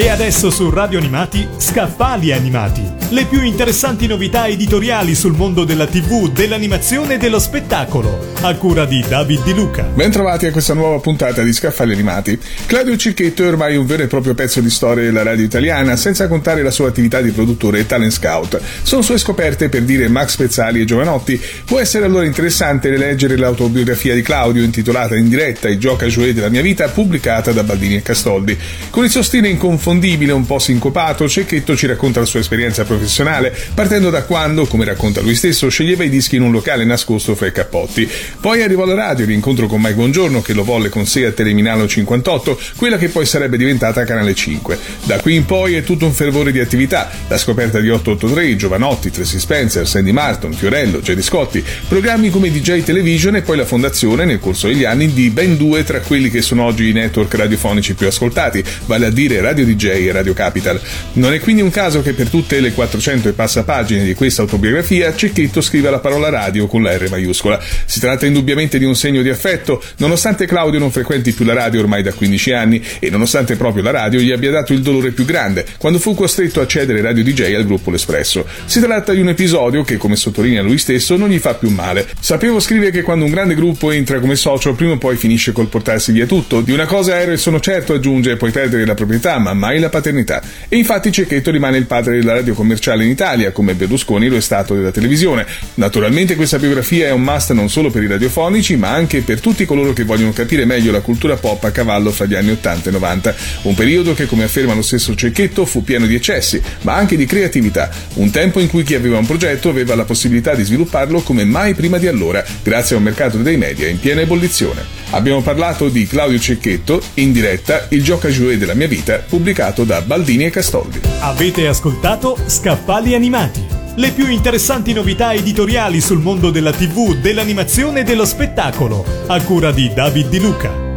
E adesso su Radio Animati, Scaffali Animati. Le più interessanti novità editoriali sul mondo della TV, dell'animazione e dello spettacolo. A cura di David Di Luca. Bentrovati a questa nuova puntata di Scaffali Animati. Claudio Cicchetto è ormai un vero e proprio pezzo di storia della radio italiana, senza contare la sua attività di produttore e talent scout. Sono sue scoperte per dire Max Pezzali e Giovanotti. Può essere allora interessante rileggere l'autobiografia di Claudio, intitolata in diretta I gioca jouet della mia vita, pubblicata da Baldini e Castoldi. Con il suo stile inconfondibile, un po' sincopato, Cecchetto ci racconta la sua esperienza professionale, partendo da quando, come racconta lui stesso, sceglieva i dischi in un locale nascosto fra i cappotti. Poi arrivò alla radio, l'incontro con Mike Buongiorno, che lo volle con sé a Telemilano 58, quella che poi sarebbe diventata Canale 5. Da qui in poi è tutto un fervore di attività, la scoperta di 883, Giovanotti, Tracy Spencer, Sandy Martin, Fiorello, Jerry Scotti, programmi come DJ Television e poi la fondazione, nel corso degli anni, di ben due tra quelli che sono oggi i network radiofonici più ascoltati, vale a dire Radio DJ e Radio Capital. Non è quindi un caso che per tutte le 400 e passa pagine di questa autobiografia Cecchetto scriva la parola radio con la R maiuscola. Si tratta indubbiamente di un segno di affetto, nonostante Claudio non frequenti più la radio ormai da 15 anni e nonostante proprio la radio gli abbia dato il dolore più grande quando fu costretto a cedere Radio DJ al gruppo L'Espresso. Si tratta di un episodio che, come sottolinea lui stesso, non gli fa più male. Sapevo scrivere che quando un grande gruppo entra come socio, prima o poi finisce col portarsi via tutto. Di una cosa ero e sono certo, aggiunge, puoi perdere la proprietà, ma mai la paternità. E infatti Cecchetto rimane il padre della radio commerciale in Italia, come Berlusconi lo è stato della televisione. Naturalmente questa biografia è un must non solo per i radiofonici, ma anche per tutti coloro che vogliono capire meglio la cultura pop a cavallo fra gli anni 80 e 90. Un periodo che, come afferma lo stesso Cecchetto, fu pieno di eccessi, ma anche di creatività. Un tempo in cui chi aveva un progetto aveva la possibilità di svilupparlo come mai prima di allora, grazie a un mercato dei media in piena ebollizione. Abbiamo parlato di Claudio Cecchetto, in diretta, il gioca jouet della mia vita, pubblicato da Baldini e Castoldi. Avete ascoltato Scaffali Animati, le più interessanti novità editoriali sul mondo della TV, dell'animazione e dello spettacolo, a cura di David Di Luca.